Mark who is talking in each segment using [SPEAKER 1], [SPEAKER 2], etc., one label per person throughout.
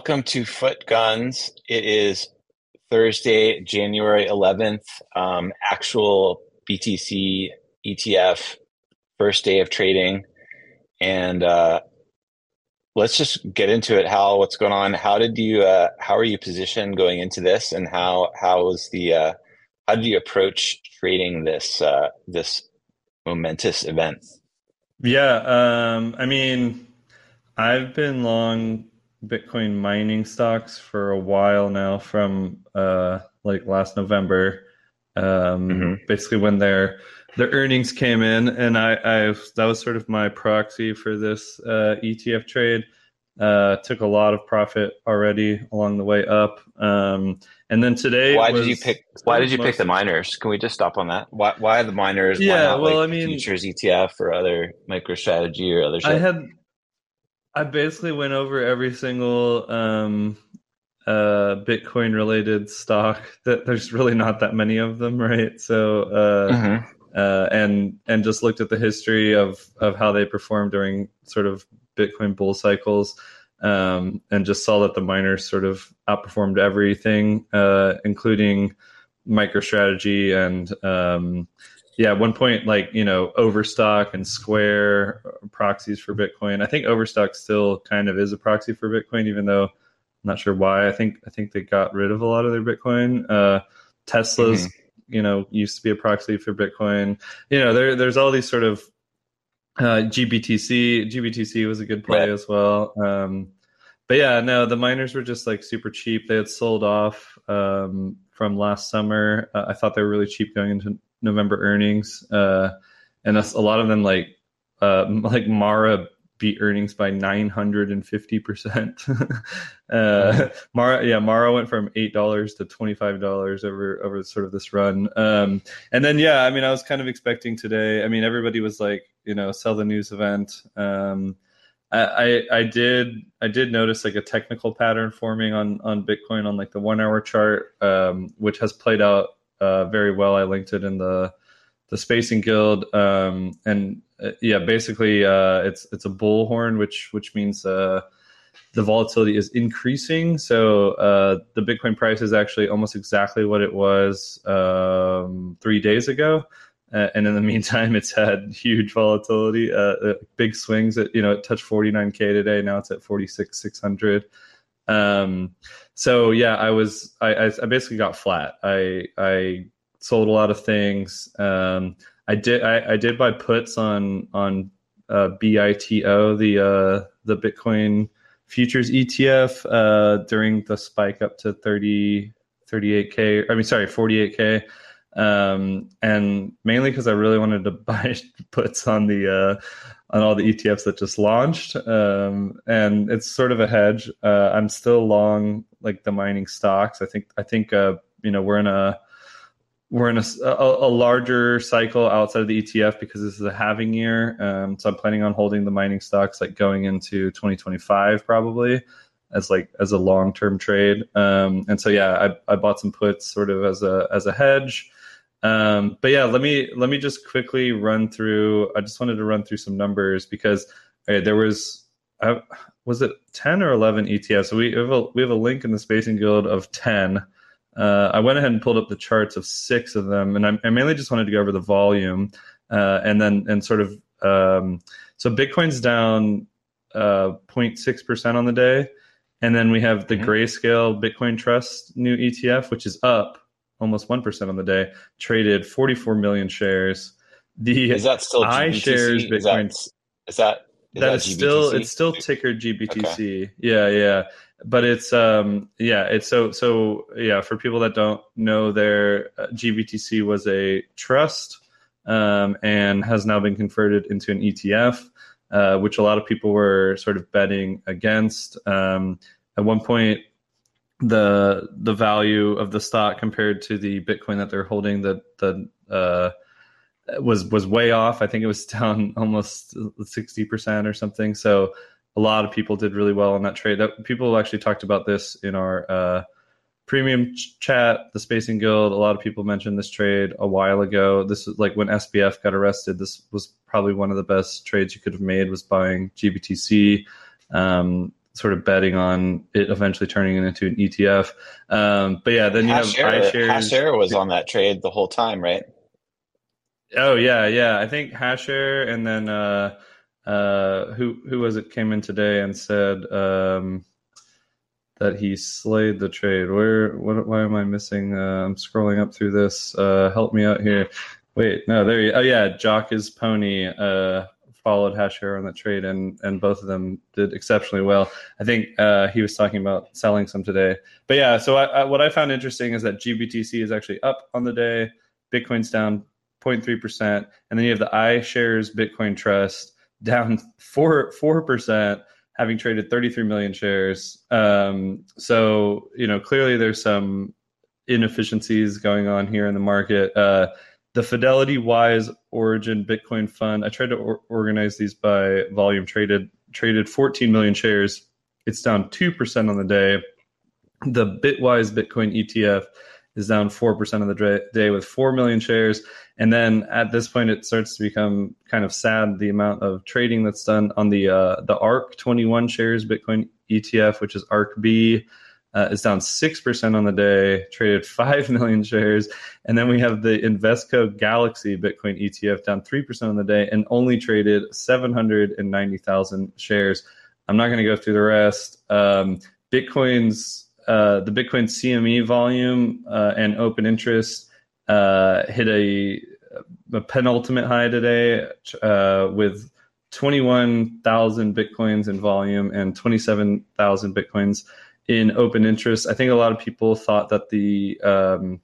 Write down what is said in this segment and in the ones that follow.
[SPEAKER 1] welcome to Foot Guns. It is Thursday, January 11th, um, actual BTC ETF first day of trading. And uh, let's just get into it. Hal, what's going on? How did you, uh, how are you positioned going into this? And how, how was the, uh, how did you approach trading this, uh, this momentous event?
[SPEAKER 2] Yeah. Um, I mean, I've been long Bitcoin mining stocks for a while now from uh, like last November. Um, mm-hmm. Basically, when their their earnings came in, and I, I that was sort of my proxy for this uh, ETF trade. Uh, took a lot of profit already along the way up, um, and then today.
[SPEAKER 1] Why did you pick? Why did you pick the miners? Can we just stop on that? Why, why the miners?
[SPEAKER 2] Yeah,
[SPEAKER 1] not,
[SPEAKER 2] well,
[SPEAKER 1] like,
[SPEAKER 2] I mean,
[SPEAKER 1] futures ETF or other MicroStrategy or other. Shit?
[SPEAKER 2] I had I basically went over every single um, uh, Bitcoin related stock. That there's really not that many of them, right? So uh, mm-hmm. uh, and and just looked at the history of of how they performed during sort of Bitcoin bull cycles, um, and just saw that the miners sort of outperformed everything, uh, including MicroStrategy and um, yeah, at one point, like you know, Overstock and Square proxies for Bitcoin. I think Overstock still kind of is a proxy for Bitcoin, even though I'm not sure why. I think I think they got rid of a lot of their Bitcoin. Uh, Tesla's, mm-hmm. you know, used to be a proxy for Bitcoin. You know, there there's all these sort of uh, GBTC. GBTC was a good play right. as well. Um, but yeah, no, the miners were just like super cheap. They had sold off um, from last summer. Uh, I thought they were really cheap going into November earnings, uh, and a lot of them like uh, like Mara beat earnings by 950 percent. Uh, Mara, yeah, Mara went from eight dollars to twenty five dollars over over sort of this run. Um, and then yeah, I mean, I was kind of expecting today. I mean, everybody was like, you know, sell the news event. Um, I, I did I did notice like a technical pattern forming on on Bitcoin on like the one hour chart, um, which has played out uh, very well. I linked it in the the Spacing Guild, um, and uh, yeah, basically uh, it's it's a bullhorn, which which means uh, the volatility is increasing. So uh, the Bitcoin price is actually almost exactly what it was um, three days ago. And in the meantime, it's had huge volatility, big swings. At you know, it touched 49k today. Now it's at 46,600. Um, so yeah, I was I, I basically got flat. I I sold a lot of things. Um, I did I, I did buy puts on on uh, BITO the uh, the Bitcoin futures ETF uh, during the spike up to 30 38k. I mean sorry 48k. Um, and mainly because I really wanted to buy puts on the uh, on all the ETFs that just launched. Um, and it's sort of a hedge. Uh, I'm still long like the mining stocks. I think I think uh, you know we're in a we're in a, a, a, larger cycle outside of the ETF because this is a halving year. Um, so I'm planning on holding the mining stocks like going into 2025 probably as like as a long term trade. Um, and so yeah, I, I bought some puts sort of as a as a hedge. Um, but yeah, let me let me just quickly run through. I just wanted to run through some numbers because okay, there was uh, was it ten or eleven ETFs? So we have a we have a link in the Spacing Guild of ten. Uh, I went ahead and pulled up the charts of six of them, and I, I mainly just wanted to go over the volume uh, and then and sort of um, so Bitcoin's down uh, 0.6 percent on the day, and then we have the mm-hmm. Grayscale Bitcoin Trust new ETF, which is up almost 1% on the day, traded 44 million shares. The
[SPEAKER 1] is that still
[SPEAKER 2] iShares Bitcoin?
[SPEAKER 1] Is that, is that,
[SPEAKER 2] is that is still it's still ticker GBTC. Okay. Yeah, yeah. But it's um yeah, it's so so yeah, for people that don't know their uh, GBTC was a trust um and has now been converted into an ETF. Uh, which a lot of people were sort of betting against. Um, at one point, the the value of the stock compared to the Bitcoin that they're holding that the uh, was was way off. I think it was down almost sixty percent or something. So a lot of people did really well on that trade. That people actually talked about this in our uh, premium ch- chat, the Spacing Guild. A lot of people mentioned this trade a while ago. This is like when SBF got arrested. This was probably one of the best trades you could have made was buying GBTC. Um, sort of betting on it eventually turning it into an ETF. Um, but yeah, then you Hash have
[SPEAKER 1] iShares. Hashare was on that trade the whole time, right?
[SPEAKER 2] Oh yeah, yeah. I think Hashare and then uh, uh, who who was it came in today and said um, that he slayed the trade. Where what? Why am I missing? Uh, I'm scrolling up through this. Uh, help me out here. Wait, no, there you. Oh yeah, Jock is pony. Followed Hashare on that trade, and and both of them did exceptionally well. I think uh, he was talking about selling some today, but yeah. So I, I, what I found interesting is that GBTC is actually up on the day. Bitcoin's down 0.3 percent, and then you have the iShares Bitcoin Trust down four four percent, having traded 33 million shares. Um, so you know clearly there's some inefficiencies going on here in the market. Uh, the Fidelity Wise Origin Bitcoin Fund. I tried to or- organize these by volume traded. Traded 14 million shares. It's down two percent on the day. The Bitwise Bitcoin ETF is down four percent of the day with four million shares. And then at this point, it starts to become kind of sad the amount of trading that's done on the uh, the ARK 21 shares Bitcoin ETF, which is ARKB uh, is down 6% on the day, traded 5 million shares. And then we have the Invesco Galaxy Bitcoin ETF down 3% on the day and only traded 790,000 shares. I'm not going to go through the rest. Um, Bitcoin's uh, the Bitcoin CME volume uh, and open interest uh, hit a, a, penultimate high today uh, with 21,000 Bitcoins in volume and 27,000 Bitcoins in open interest. I think a lot of people thought that the um,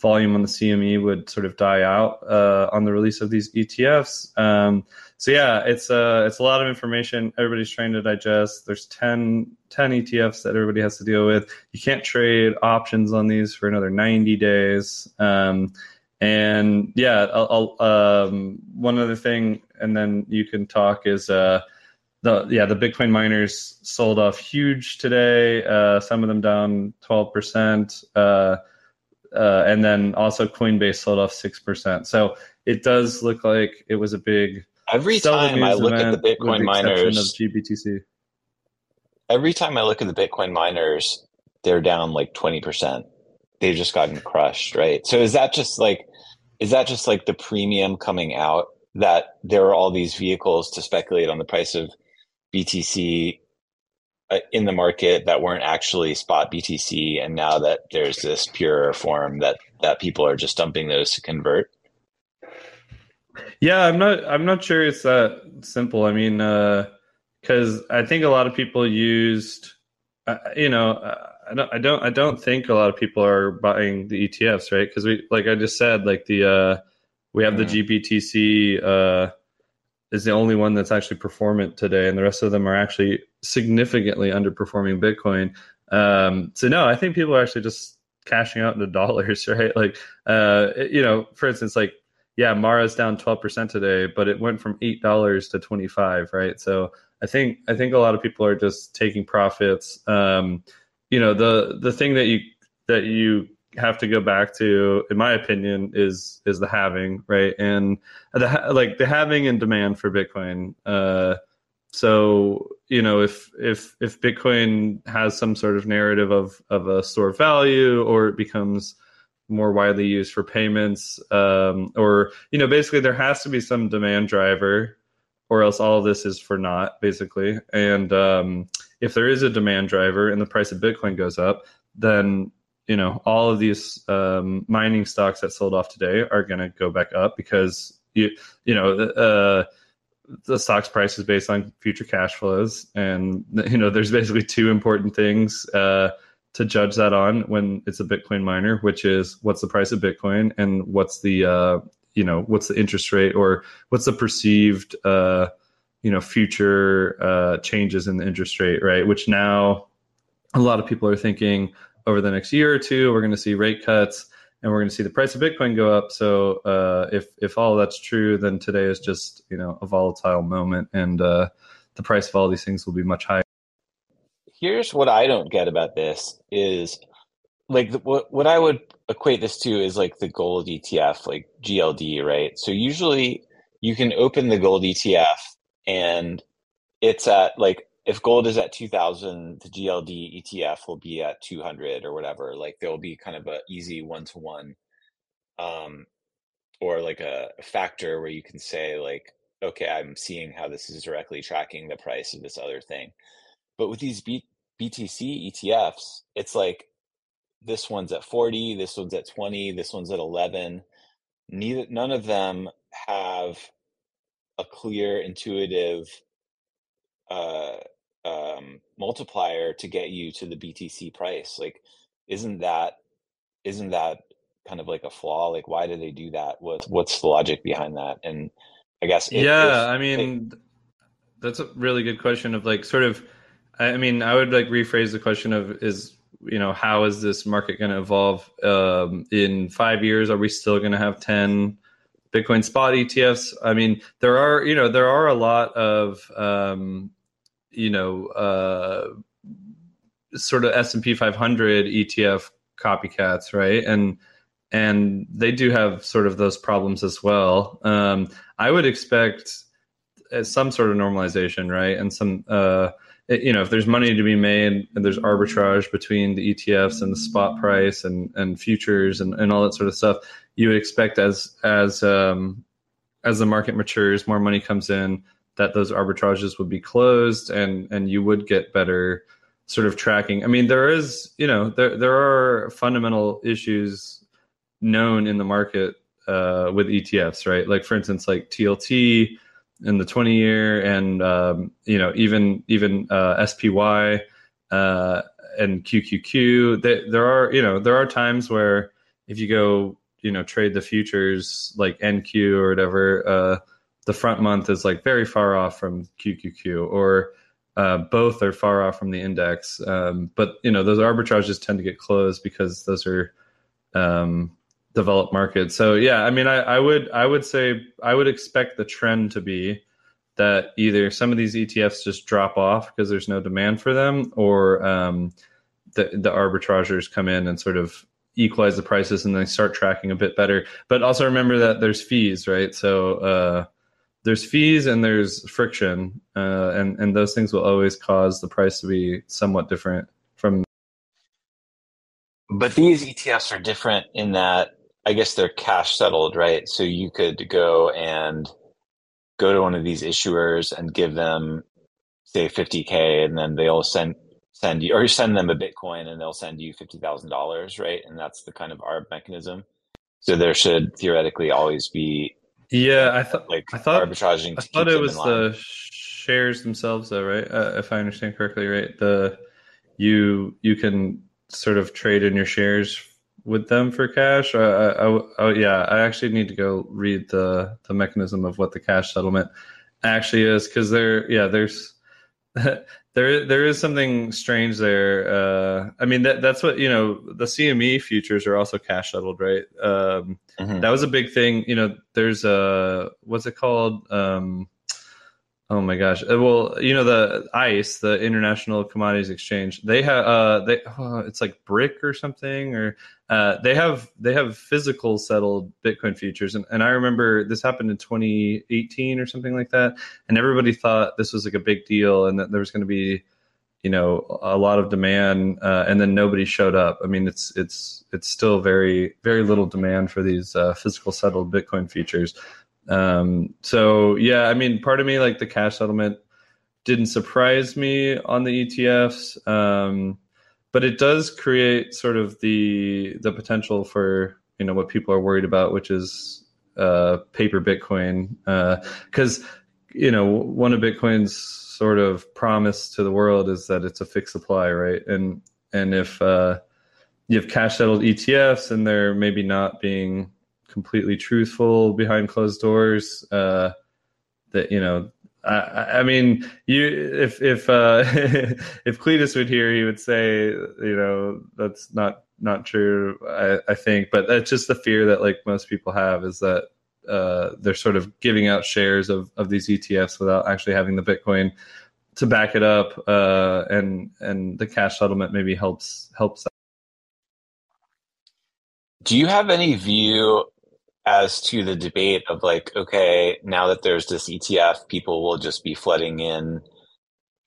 [SPEAKER 2] volume on the CME would sort of die out uh, on the release of these ETFs. Um, so yeah, it's a uh, it's a lot of information. Everybody's trying to digest. There's 10, 10 ETFs that everybody has to deal with. You can't trade options on these for another 90 days. Um, and yeah, I'll, I'll, um, one other thing, and then you can talk is. Uh, the yeah the Bitcoin miners sold off huge today. Uh, some of them down twelve percent, uh, uh, and then also Coinbase sold off six percent. So it does look like it was a big.
[SPEAKER 1] Every time I look at the Bitcoin the miners
[SPEAKER 2] of GBTC.
[SPEAKER 1] Every time I look at the Bitcoin miners, they're down like twenty percent. They've just gotten crushed, right? So is that just like, is that just like the premium coming out that there are all these vehicles to speculate on the price of BTC uh, in the market that weren't actually spot BTC, and now that there's this pure form that that people are just dumping those to convert.
[SPEAKER 2] Yeah, I'm not. I'm not sure it's that simple. I mean, because uh, I think a lot of people used, uh, you know, uh, I don't. I don't. I don't think a lot of people are buying the ETFs, right? Because we, like I just said, like the uh, we have mm. the GBTC uh, is the only one that's actually performant today, and the rest of them are actually significantly underperforming Bitcoin. Um, so no, I think people are actually just cashing out into dollars, right? Like, uh, you know, for instance, like yeah, Mara's down twelve percent today, but it went from eight dollars to twenty five, right? So I think I think a lot of people are just taking profits. Um, you know, the the thing that you that you have to go back to, in my opinion, is is the halving, right? And the like the halving and demand for Bitcoin. Uh, so you know, if if if Bitcoin has some sort of narrative of of a store of value, or it becomes more widely used for payments, um, or you know, basically there has to be some demand driver, or else all of this is for naught, basically. And um, if there is a demand driver and the price of Bitcoin goes up, then you know all of these um, mining stocks that sold off today are going to go back up because you you know uh, the stock's price is based on future cash flows and you know there's basically two important things uh, to judge that on when it's a bitcoin miner which is what's the price of bitcoin and what's the uh, you know what's the interest rate or what's the perceived uh, you know future uh, changes in the interest rate right? Which now a lot of people are thinking over the next year or two, we're going to see rate cuts and we're going to see the price of Bitcoin go up. So uh, if if all that's true, then today is just you know a volatile moment, and uh, the price of all these things will be much higher.
[SPEAKER 1] Here's what I don't get about this is like the, what what I would equate this to is like the gold ETF, like GLD, right? So usually you can open the gold ETF and it's at like if gold is at 2000 the gld etf will be at 200 or whatever like there will be kind of a easy one-to-one um or like a, factor where you can say like okay i'm seeing how this is directly tracking the price of this other thing. But with these B- btc etfs it's like this one's at 40 this one's at 20 this one's at 11 neither none of them have a clear intuitive uh, um, multiplier to get you to the BTC price. Like, isn't that isn't that kind of like a flaw? Like, why do they do that? What's what's the logic behind that? And I guess
[SPEAKER 2] yeah, I mean, that's a really good question. Of like, sort of, I mean, I would like rephrase the question of is you know how is this market going to evolve um, in five years? Are we still going to have ten? Bitcoin spot ETFs. I mean, there are you know there are a lot of um, you know uh, sort of S and P 500 ETF copycats, right? And and they do have sort of those problems as well. Um, I would expect uh, some sort of normalization, right? And some, uh, you know, if there's money to be made and there's arbitrage between the ETFs and the spot price and and futures and, and all that sort of stuff, you would expect as as um, as the market matures, more money comes in, that those arbitrages would be closed and and you would get better sort of tracking. I mean, there is, you know, there there are fundamental issues known in the market uh, with ETFs, right? Like for instance, like TLT in the 20 year and um, you know even even uh, SPY uh, and QQQ. They, there are you know there are times where if you go you know trade the futures like NQ or whatever, uh, the front month is like very far off from QQQ, or uh, both are far off from the index. Um, but you know those arbitrages tend to get closed because those are um, developed markets. So yeah, I mean, I, I would I would say I would expect the trend to be that either some of these ETFs just drop off because there's no demand for them, or um, the the arbitragers come in and sort of equalize the prices and they start tracking a bit better. But also remember that there's fees, right? So uh, there's fees and there's friction, uh, and and those things will always cause the price to be somewhat different from.
[SPEAKER 1] But these ETFs are different in that I guess they're cash settled, right? So you could go and go to one of these issuers and give them say 50k and then they'll send send you or you send them a bitcoin and they'll send you $50,000, right? And that's the kind of ARB mechanism. So there should theoretically always be
[SPEAKER 2] yeah, I thought
[SPEAKER 1] like
[SPEAKER 2] I thought
[SPEAKER 1] arbitraging.
[SPEAKER 2] I thought it was the shares themselves, though, right? Uh, if I understand correctly, right? The you you can sort of trade in your shares with them for cash. Uh, I, I, oh yeah, I actually need to go read the the mechanism of what the cash settlement actually is because there, yeah, there's there there is something strange there. Uh, I mean that that's what you know. The CME futures are also cash settled, right? Um, mm-hmm. That was a big thing. You know, there's a what's it called? Um, Oh my gosh! Uh, well, you know the ICE, the International Commodities Exchange. They have uh, they oh, it's like brick or something, or uh, they have they have physical settled Bitcoin futures. And, and I remember this happened in 2018 or something like that, and everybody thought this was like a big deal, and that there was going to be, you know, a lot of demand, uh, and then nobody showed up. I mean, it's it's it's still very very little demand for these uh, physical settled Bitcoin futures. Um, so yeah, I mean, part of me like the cash settlement didn't surprise me on the ETFs, um, but it does create sort of the the potential for you know what people are worried about, which is uh, paper Bitcoin, because uh, you know one of Bitcoin's sort of promise to the world is that it's a fixed supply, right? And and if uh, you have cash settled ETFs and they're maybe not being completely truthful behind closed doors. Uh, that you know, I, I, mean, you if if uh, if Cletus would hear, he would say, you know, that's not not true. I, I think, but that's just the fear that like most people have is that uh, they're sort of giving out shares of of these ETFs without actually having the Bitcoin to back it up, uh, and and the cash settlement maybe helps helps.
[SPEAKER 1] Do you have any view as to the debate of like, okay, now that there's this ETF, people will just be flooding in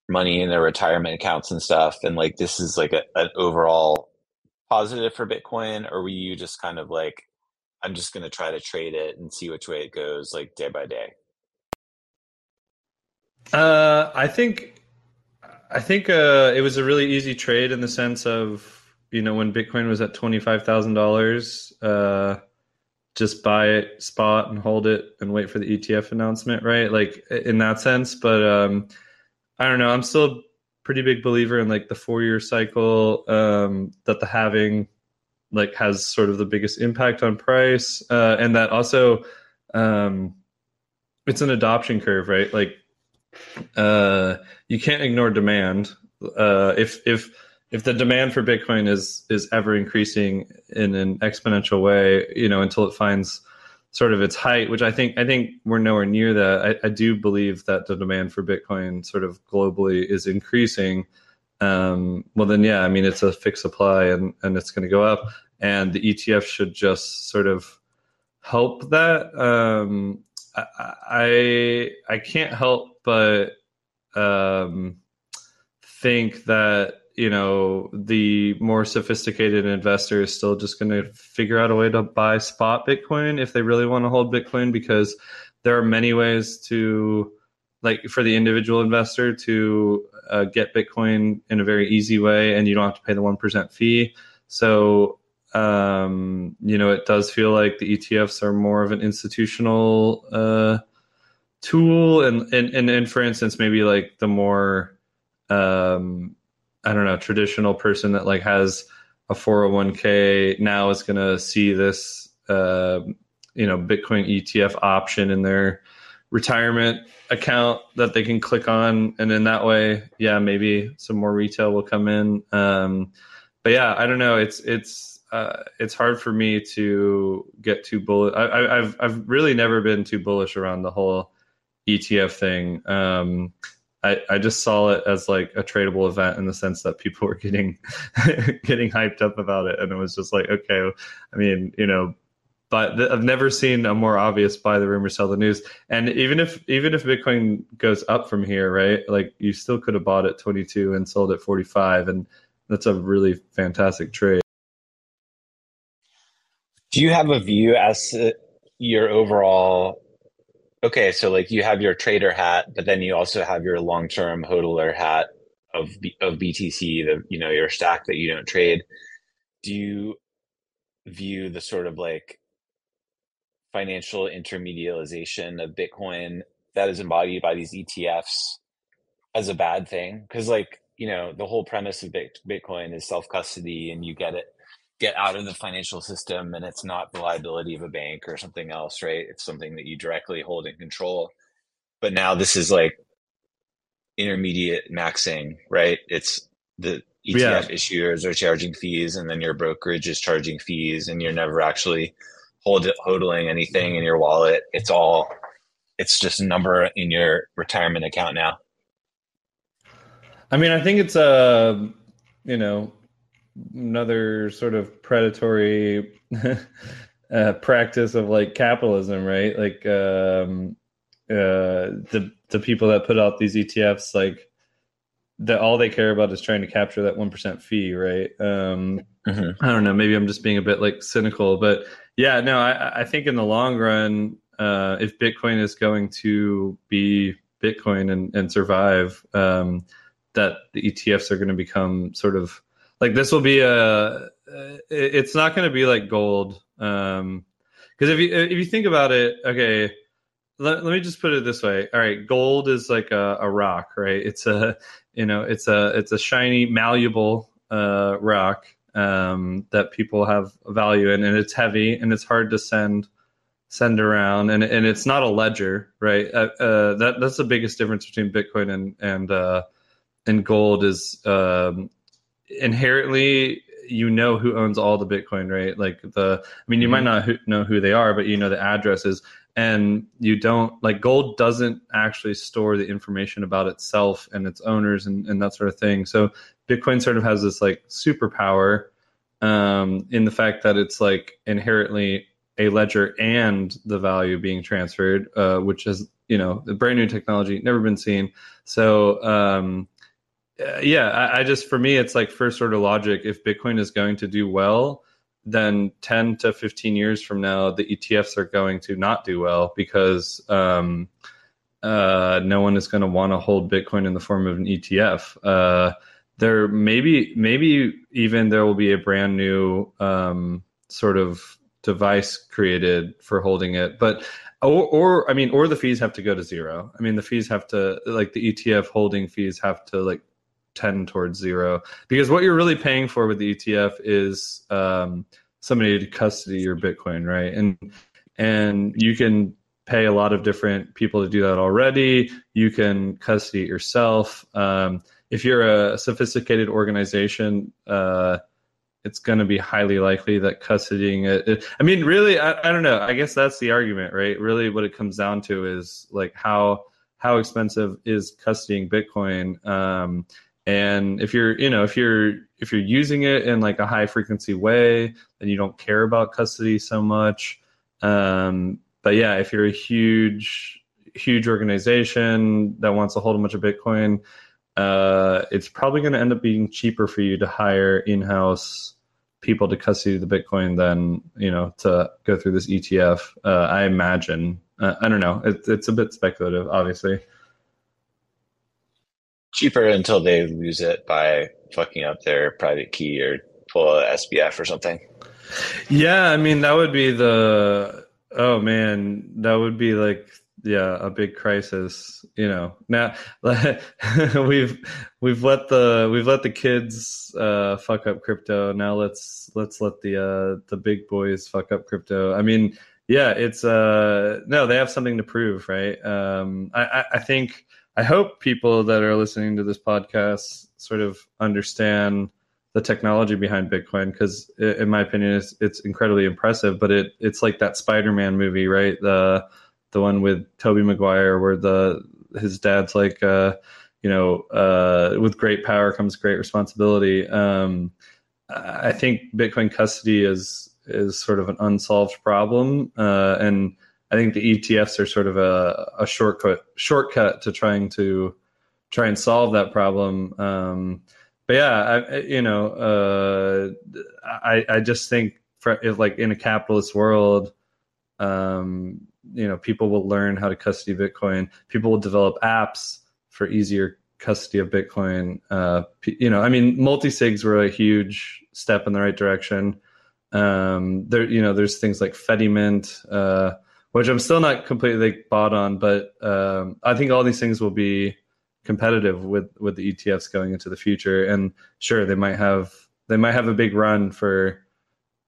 [SPEAKER 1] money in their retirement accounts and stuff and like this is like a, an overall positive for bitcoin or were you just kind of like i'm just going to try to trade it and see which way it goes like day by day?
[SPEAKER 2] Uh i think i think uh it was a really easy trade in the sense of you know when bitcoin was at $25000 uh just buy it spot and hold it and wait for the ETF announcement, right? Like in that sense. But um, I don't know. I'm still a pretty big believer in like the four year cycle um, that the halving like has sort of the biggest impact on price, uh, and that also um, it's an adoption curve, right? Like uh, you can't ignore demand. Uh, if if if the demand for Bitcoin is is ever increasing in an exponential way, you know, until it finds sort of its height, which I think I think we're nowhere near that. I, I do believe that the demand for Bitcoin sort of globally is increasing. Um, well, then yeah, I mean it's a fixed supply and and it's going to go up, and the ETF should just sort of help that. Um, I, I can't help but um, think that you know the more sophisticated investor is still just going to figure out a way to buy spot bitcoin if they really want to hold bitcoin because there are many ways to like for the individual investor to uh, get bitcoin in a very easy way and you don't have to pay the 1% fee. So um, you know it does feel like the etfs are more of an institutional uh, tool. And, and and and for instance maybe like the more um, I don't know, traditional person that like has a 401k now is going to see this, uh, you know, Bitcoin ETF option in their retirement account that they can click on. And in that way, yeah, maybe some more retail will come in. Um, but yeah, I don't know. It's, it's, uh, it's hard for me to get too bullish. I, have I've really never been too bullish around the whole ETF thing. Um, I, I just saw it as like a tradable event in the sense that people were getting getting hyped up about it, and it was just like, okay, I mean, you know, but th- I've never seen a more obvious buy the rumor, sell the news. And even if even if Bitcoin goes up from here, right? Like you still could have bought at 22 and sold at 45, and that's a really fantastic trade.
[SPEAKER 1] Do you have a view as to your overall Okay, so like you have your trader hat, but then you also have your long-term hodler hat of of BTC, the you know your stack that you don't trade. Do you view the sort of like financial intermedialization of Bitcoin that is embodied by these ETFs as a bad thing? Because like you know the whole premise of Bitcoin is self custody, and you get it get out of the financial system and it's not the liability of a bank or something else, right? It's something that you directly hold in control. But now this is like intermediate maxing, right? It's the ETF yeah. issuers are charging fees and then your brokerage is charging fees and you're never actually hold hodling anything in your wallet. It's all it's just a number in your retirement account now.
[SPEAKER 2] I mean, I think it's a you know another sort of predatory uh, practice of like capitalism, right? Like um, uh, the the people that put out these ETFs, like that all they care about is trying to capture that one percent fee, right? Um, mm-hmm. I don't know. Maybe I'm just being a bit like cynical, but yeah, no, I, I think in the long run, uh, if Bitcoin is going to be Bitcoin and, and survive, um, that the ETFs are going to become sort of like this will be a it's not going to be like gold um because if you if you think about it okay let, let me just put it this way. All right gold is like a, a rock right? It's a you know it's a it's a shiny malleable uh rock um that people have value in and it's heavy and it's hard to send send around and and it's not a ledger right? Uh, uh that that's the biggest difference between bitcoin and and uh and gold is um inherently you know who owns all the bitcoin right? Like the i mean you mm-hmm. might not know who they are but you know the addresses and you don't like gold doesn't actually store the information about itself and its owners and, and that sort of thing. So bitcoin sort of has this like superpower um, in the fact that it's like inherently a ledger and the value being transferred uh, which is you know the brand new technology never been seen. So um, uh, yeah, I, I, just for me, it's like first order logic. If Bitcoin is going to do well, then 10 to 15 years from now, the ETFs are going to not do well because um, uh, no one is going to want to hold Bitcoin in the form of an ETF. Uh, there maybe maybe even there will be a brand new um, sort of device created for holding it, but or, or I mean, or the fees have to go to zero. I mean, the fees have to like the ETF holding fees have to like tend towards zero because what you're really paying for with the ETF is um, somebody to custody your Bitcoin, right? And and you can pay a lot of different people to do that already. You can custody it yourself. Um, if you're a sophisticated organization, uh, it's going to be highly likely that custodying it, it I mean, really, I, I, don't know. I guess that's the argument, right? Really, what it comes down to is like how how expensive is custodying Bitcoin. Um, and if you're, you know, if you're if you're using it in like a high frequency way, then you don't care about custody so much. Um, but yeah, if you're a huge huge organization that wants to hold a bunch of Bitcoin, uh, it's probably going to end up being cheaper for you to hire in-house people to custody the Bitcoin than you know to go through this ETF. Uh, I imagine. Uh, I don't know. It, it's a bit speculative, obviously.
[SPEAKER 1] Cheaper until they lose it by fucking up their private key or pull a SBF or something.
[SPEAKER 2] Yeah, I mean that would be the. Oh man, that would be like yeah a big crisis you know now we've we've let the we've let the kids uh, fuck up crypto now let's let's let the uh, the big boys fuck up crypto i mean yeah it's uh no they have something to prove right um i i think i hope people that are listening to this podcast sort of understand the technology behind bitcoin because in my opinion it's, it's incredibly impressive but it it's like that spider-man movie right the the one with Tobey Maguire where the his dad's like uh, you know uh, with great power comes great responsibility. Um, I think Bitcoin custody is is sort of an unsolved problem, uh, and I think the ETFs are sort of a, a shortcut shortcut to trying to try and solve that problem. Um, but yeah, I, you know, uh, I I just think if like in a capitalist world, um, you know people will learn how to custody bitcoin. People will develop apps for easier custody of bitcoin. Uh, you know i mean multi-sigs were a huge step in the right direction. Um, there you know there's things like fedimint uh, which i'm still not completely bought on but um, i think all these things will be competitive with with the etfs going into the future and sure they might have they might have a big run for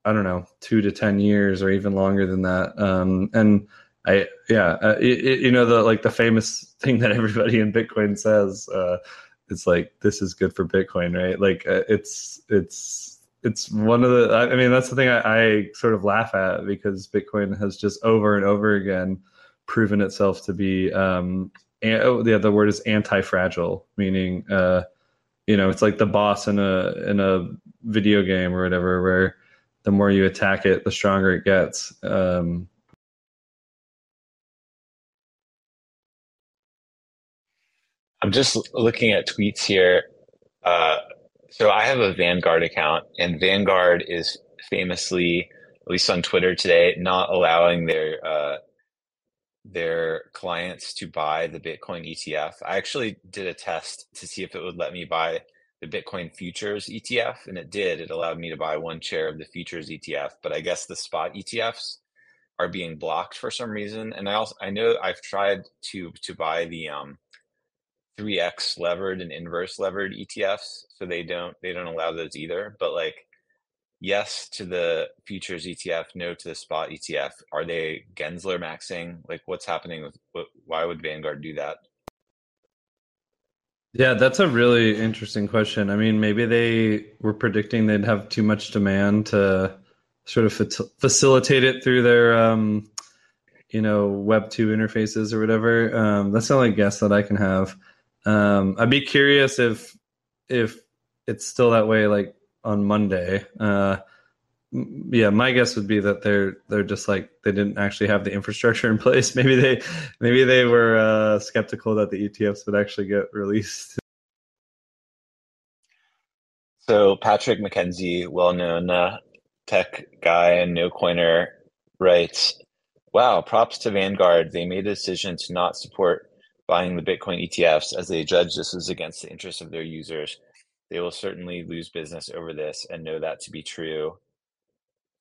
[SPEAKER 2] I don't know, two to ten years or even longer than that. Um, and I yeah, uh, it, it, you know the like the famous thing that everybody in Bitcoin says. Uh, it's like this is good for Bitcoin, right? Like uh, it's it's it's one of the. I mean, that's the thing I, I sort of laugh at because Bitcoin has just over and over again proven itself to be. Um, oh, yeah, the word is anti-fragile, meaning uh, you know it's like the boss in a in a video game or whatever, where the more you attack it, the stronger it gets. Um,
[SPEAKER 1] I'm just looking at tweets here. Uh, so I have a Vanguard account, and Vanguard is famously, at least on Twitter today, not allowing their uh, their clients to buy the Bitcoin ETF. I actually did a test to see if it would let me buy the Bitcoin futures ETF, and it did. It allowed me to buy one share of the futures ETF, but I guess the spot ETFs are being blocked for some reason. And I also I know I've tried to to buy the um 3x levered and inverse levered ETFs, so they don't they don't allow those either. But like, yes to the futures ETF, no to the spot ETF. Are they Gensler maxing? Like, what's happening with what? Why would Vanguard do that?
[SPEAKER 2] Yeah, that's a really interesting question. I mean, maybe they were predicting they'd have too much demand to sort of facilitate it through their, um, you know, Web two interfaces or whatever. Um, that's the only guess that I can have. Um, I'd be curious if if it's still that way, like on Monday. Uh, yeah, my guess would be that they're they're just like they didn't actually have the infrastructure in place. Maybe they maybe they were uh, skeptical that the ETFs would actually get released.
[SPEAKER 1] So Patrick McKenzie, well-known uh, tech guy and no coiner, writes, "Wow, props to Vanguard. They made a decision to not support buying the Bitcoin ETFs as they judge this is against the interests of their users. They will certainly lose business over this and know that to be true."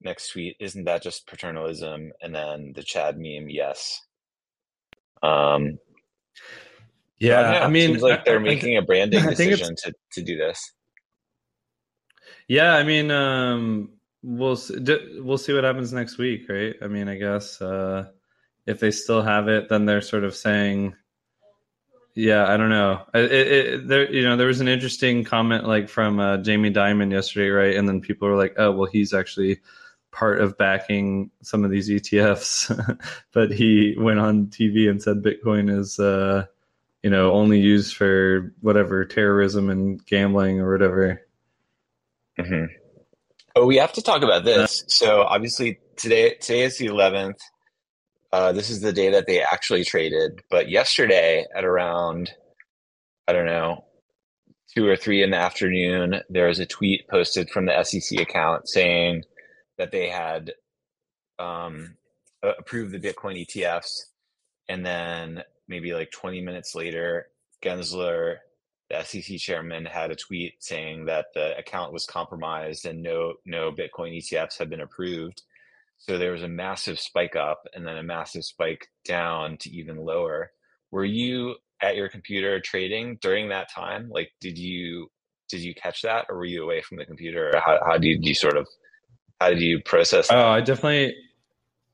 [SPEAKER 1] Next tweet, isn't that just paternalism? And then the Chad meme, yes. Um,
[SPEAKER 2] yeah, I mean,
[SPEAKER 1] seems like they're
[SPEAKER 2] I- I-
[SPEAKER 1] making a branding
[SPEAKER 2] I
[SPEAKER 1] decision to to do this.
[SPEAKER 2] Yeah, I mean, um, we'll we'll see what happens next week, right? I mean, I guess uh, if they still have it, then they're sort of saying, yeah, I don't know. It, it, it- there, you know, there was an interesting comment like from uh, Jamie Dimon yesterday, right? And then people were like, oh, well, he's actually part of backing some of these ETFs, but he went on TV and said Bitcoin is. Uh, you know, only used for whatever terrorism and gambling or whatever.
[SPEAKER 1] Mm-hmm. Oh, we have to talk about this. So obviously today today is the eleventh. Uh, this is the day that they actually traded. But yesterday at around I don't know two or three in the afternoon, there was a tweet posted from the SEC account saying that they had um, approved the Bitcoin ETFs, and then maybe like 20 minutes later, Gensler, the SEC chairman, had a tweet saying that the account was compromised and no no Bitcoin ETFs had been approved. So there was a massive spike up and then a massive spike down to even lower. Were you at your computer trading during that time? Like, did you did you catch that, or were you away from the computer? Or how how did you sort of how did you process?
[SPEAKER 2] Oh. I definitely,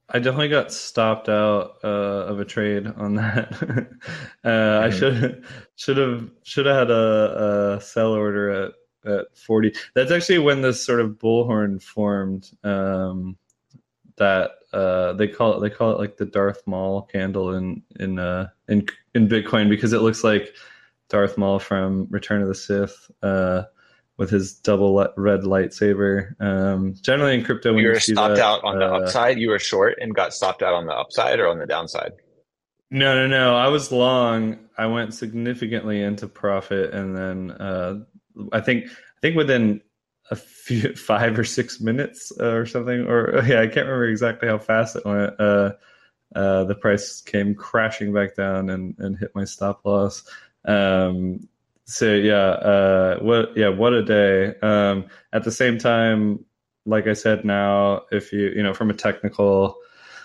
[SPEAKER 2] I definitely got stopped out uh, of a trade on that. uh, I
[SPEAKER 1] Mhm.
[SPEAKER 2] should should have should have had a, a sell order at at forty. That's actually when this sort of bullhorn formed. Um, that uh, they call it they call it like the Darth Maul candle in in uh, in in Bitcoin because it looks like Darth Maul from Return of the Sith. Uh, with his double li- red lightsaber. Um, generally in crypto, when
[SPEAKER 1] you
[SPEAKER 2] you,
[SPEAKER 1] were
[SPEAKER 2] see
[SPEAKER 1] stopped
[SPEAKER 2] that,
[SPEAKER 1] out on the
[SPEAKER 2] uh,
[SPEAKER 1] upside. You were short and got stopped out on the upside or on the downside.
[SPEAKER 2] No, no, no. I was long. I went significantly into profit, and then uh, I think I think within a few five or six minutes uh, or something, or yeah, I can't remember exactly how fast it went. Uh, uh, the price came crashing back down and, and hit my stop loss. Um, so yeah, uh, what yeah, what a day. Um, at the same time, like I said, now if you you know from a technical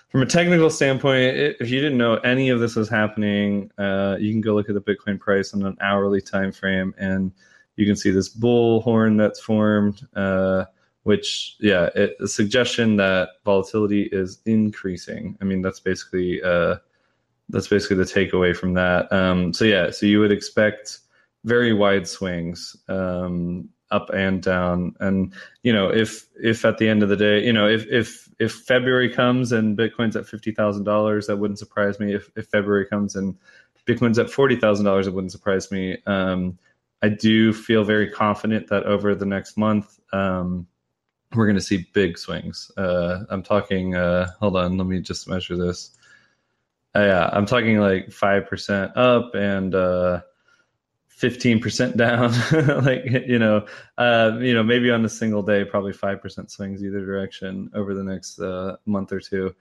[SPEAKER 2] from a technical standpoint, if you didn't know any of this was happening, uh, you can go look at the Bitcoin price on an hourly time frame, and you can see this bull horn that's formed. Uh, which, yeah, it, a suggestion that volatility is increasing. I mean, that's basically uh, that's basically the takeaway from that. Um, so yeah, so you would expect very wide swings um, up and down, and you know if if at the end of the day, you know if if if February comes and Bitcoin's at fifty thousand dollars, that wouldn't surprise me. If if February comes and Bitcoin's at forty thousand dollars, it wouldn't surprise me. Um, I do feel very confident that over the next month. Um, we're going to see big swings. Uh, I'm talking. Uh, hold on, let me just measure this. Uh, yeah, I'm talking like five percent up and uh, fifteen percent down. like you know, uh, you know, maybe on a single day, probably five percent swings either direction over the next uh, month or two.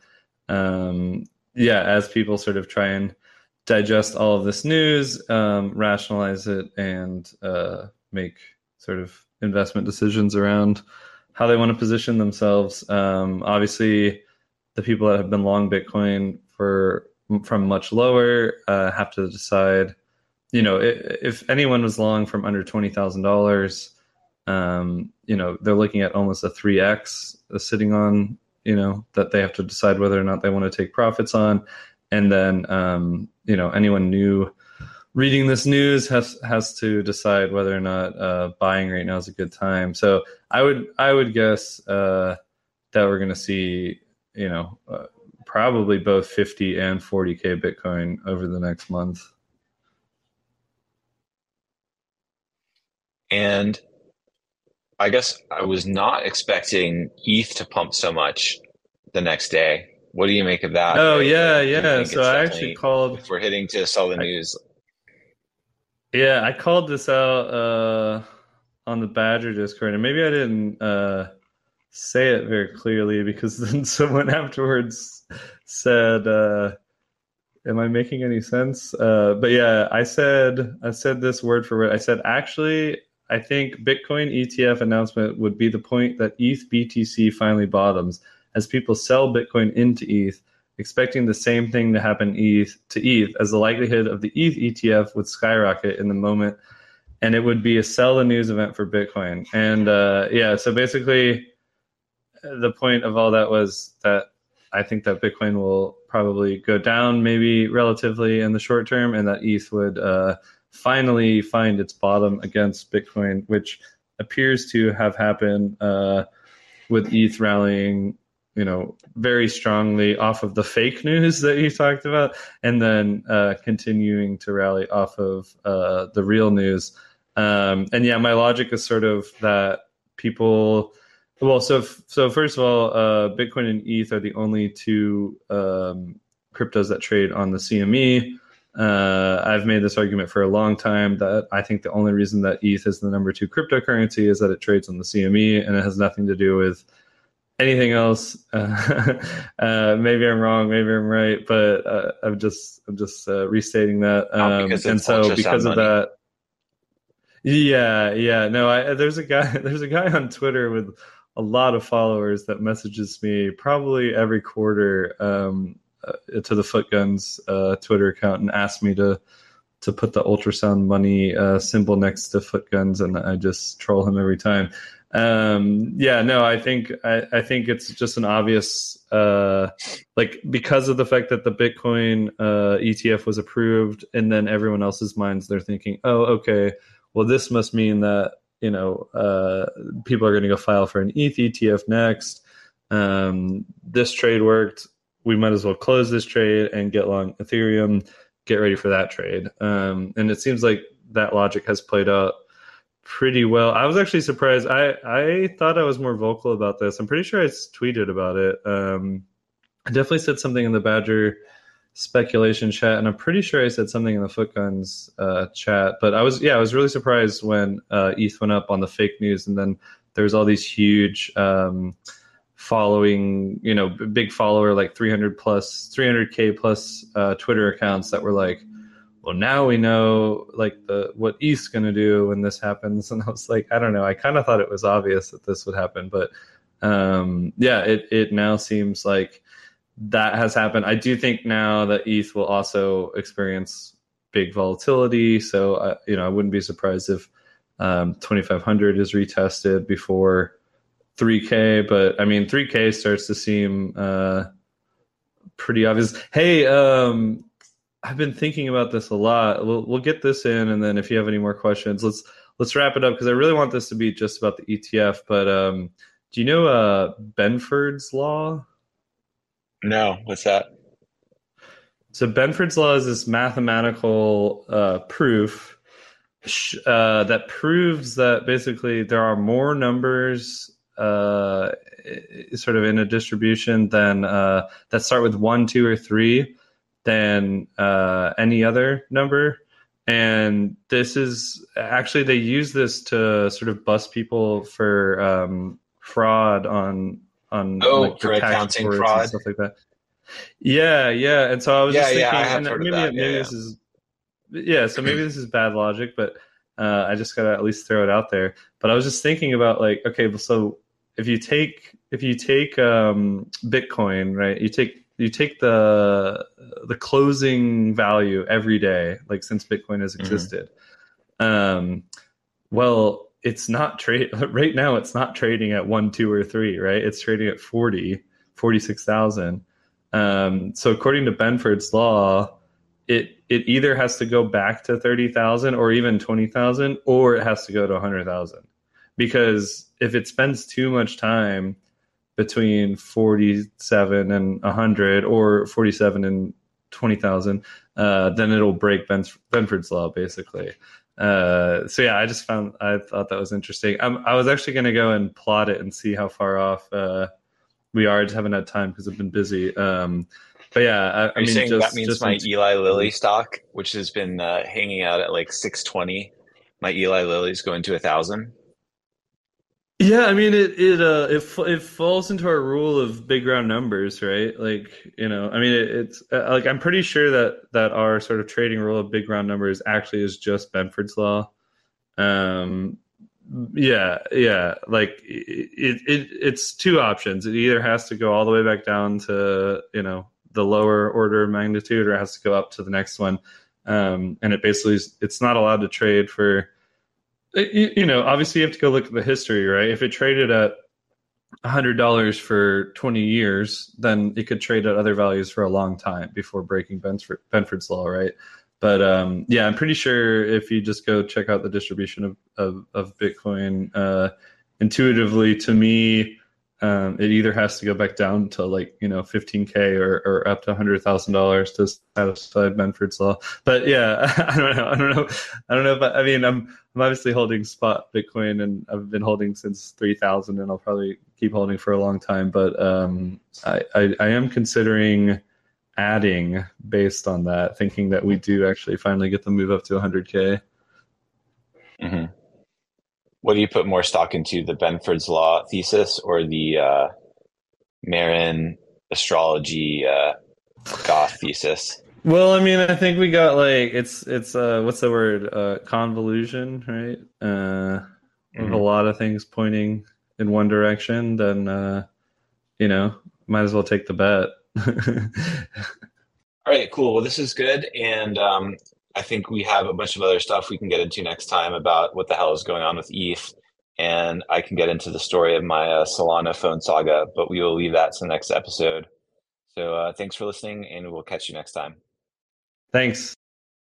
[SPEAKER 2] Um, yeah, as people sort of try and digest all of this news, um, rationalize it, and uh, make sort of investment decisions around how they want to position themselves. Um, obviously, the people that have been long Bitcoin for from much lower uh, have to decide. You know, if, if anyone was long from under twenty thousand dollars, um, you know, they're looking at almost a three x sitting on. You know, that they have to decide whether or not they want to take profits on, and then um, you know, anyone new reading this news has has to decide whether or not uh, buying right now is a good time. So I would I would guess uh, that we're going to see you know uh, probably both 50 and 40k Bitcoin over the next month.
[SPEAKER 1] And I guess I was not expecting ETH to pump so much the next day. What do you make of that?
[SPEAKER 2] Oh
[SPEAKER 1] you
[SPEAKER 2] yeah, yeah. So I actually called.
[SPEAKER 1] If we're hitting to sell the
[SPEAKER 2] I-
[SPEAKER 1] news,
[SPEAKER 2] Yeah, I called this out. Uh, on the Badger Discord, and maybe I didn't uh, say it very clearly because then someone afterwards said, uh, "Am I making any sense?" Uh, but yeah, I said I said this word for word. I said actually. I think Bitcoin ETF announcement would be the point that ETH BTC finally bottoms as people sell Bitcoin into ETH, expecting the same thing to happen ETH to ETH as the likelihood of the ETH ETF would skyrocket in the moment and it would be a sell the news event for Bitcoin. And uh, yeah, so basically, the point of all that was that I think that Bitcoin will probably go down, maybe relatively in the short term, and that ETH would uh, finally find its bottom against Bitcoin, which appears to have happened uh, with ETH rallying you know very strongly off of the fake news that you talked about and then uh, continuing to rally off of uh, the real news um, and yeah, my logic is sort of that people. Well, so so first of all, uh, Bitcoin and ETH are the only two um, cryptos that trade on the CME. Uh, I've made this argument for a long time that I think the only reason that ETH is the number two cryptocurrency is that it trades on the CME, and it has nothing to do with anything else. Uh, uh, maybe I'm wrong, maybe I'm right, but uh, I'm just I'm just uh, restating that. Um, and so because of money. that, yeah, yeah. No, I, there's a guy. There's a guy on Twitter with a lot of followers that messages me probably every quarter um, uh, to the Footguns uh, Twitter account and asks me to to put the ultrasound money uh, symbol next to Footguns, and I just troll him every time. Um, yeah, no, I think I, I, think it's just an obvious uh, like because of the fact that the Bitcoin uh, ETF was approved, and then everyone else's minds they're thinking, oh, okay well, this must mean that you know uh, people are going to go file for an ETH ETF next. Um, this trade worked. We might as well close this trade and get long Ethereum. Get ready for that trade. Um, and it seems like that logic has played out pretty well. I was actually surprised. I I thought I was more vocal about this. I'm pretty sure I tweeted about it. Um, I definitely said something in the Badger speculation chat, and I'm pretty sure I said something in the Footguns uh, chat. But I was, yeah, I was really surprised when uh, ETH went up on the fake news, and then there was all these huge um, following, you know, big follower like 300 plus, 300k plus uh, Twitter accounts that were like, well, now we know like the what ETH's going to do when this happens. And I was like, I don't know. I kind of thought it was obvious that this would happen, but um, yeah, it it now seems like that has happened. I do think now that ETH will also experience big volatility. So, uh, you know, I wouldn't be surprised if um, 2500 is retested before 3K. But I mean, 3K starts to seem uh, pretty obvious. Hey, um, I've been thinking about this a lot. We'll, we'll get this in, and then if you have any more questions, let's let's wrap it up because I really want this to be just about the ETF. But um, do you know uh, Benford's law?
[SPEAKER 1] No, what's that?
[SPEAKER 2] So Benford's law is this mathematical uh, proof uh, that proves that basically there are more numbers uh, sort of in a distribution than uh, that start with one, two, or three than uh, any other number. And this is actually they use this to sort of bust people for um, fraud on on
[SPEAKER 1] oh like, for accounting fraud and
[SPEAKER 2] stuff like that. Yeah, yeah. And so I was yeah, just thinking, yeah, and maybe, maybe yeah, this is yeah. So maybe this is bad logic, but uh, I just gotta at least throw it out there. But I was just thinking about like, okay, so if you take if you take um, Bitcoin, right? You take you take the the closing value every day, like since Bitcoin has mm-hmm. existed. Mm-hmm. Um, well, it's not trade right now it's not trading at one two or three right it's trading at 40 46000 um, so according to benford's law it it either has to go back to 30000 or even 20000 or it has to go to 100000 because if it spends too much time between 47 and 100 or 47 and 20000 uh, then it'll break benford's law basically uh, so yeah, I just found I thought that was interesting. I'm, i was actually going to go and plot it and see how far off uh, we are. I just haven't had time because I've been busy. Um, but yeah, I,
[SPEAKER 1] are I
[SPEAKER 2] you
[SPEAKER 1] mean, saying just, that means my Eli Lilly stock, which has been uh, hanging out at like six twenty, my Eli Lilly's going to a thousand?
[SPEAKER 2] Yeah, I mean it it uh it it falls into our rule of big round numbers, right? Like you know, I mean it, it's uh, like I'm pretty sure that that our sort of trading rule of big round numbers actually is just Benford's law. Um, yeah, yeah, like it, it it's two options. It either has to go all the way back down to you know the lower order of magnitude, or it has to go up to the next one. Um, and it basically is, it's not allowed to trade for you know, obviously you have to go look at the history, right? If it traded at hundred dollars for twenty years, then it could trade at other values for a long time before breaking Benford, Benford's law, right? But um, yeah, I'm pretty sure if you just go check out the distribution of of, of Bitcoin, uh, intuitively to me, um, it either has to go back down to like you know 15k or, or up to hundred thousand dollars to satisfy Benford's law. But yeah, I don't know. I don't know. I don't know. But I mean, I'm I'm obviously holding spot Bitcoin, and I've been holding since three thousand, and I'll probably keep holding for a long time. But um, I, I, I am considering adding based on that, thinking that we do actually finally get the move up to 100k.
[SPEAKER 1] Mm-hmm what do you put more stock into, the Benford's Law thesis or the uh, Marin astrology uh, Goth thesis?
[SPEAKER 2] Well, I mean, I think we got like it's it's uh what's the word uh convolution, right? Uh mm-hmm. a lot of things pointing in one direction, then uh you know, might as well take the bet.
[SPEAKER 1] All right, cool. Well, this is good and um I think we have a bunch of other stuff we can get into next time about what the hell is going on with ETH. And I can get into the story of my uh, Solana phone saga, but we will leave that to the next episode. So uh, thanks for listening, and we'll catch you next time.
[SPEAKER 2] Thanks.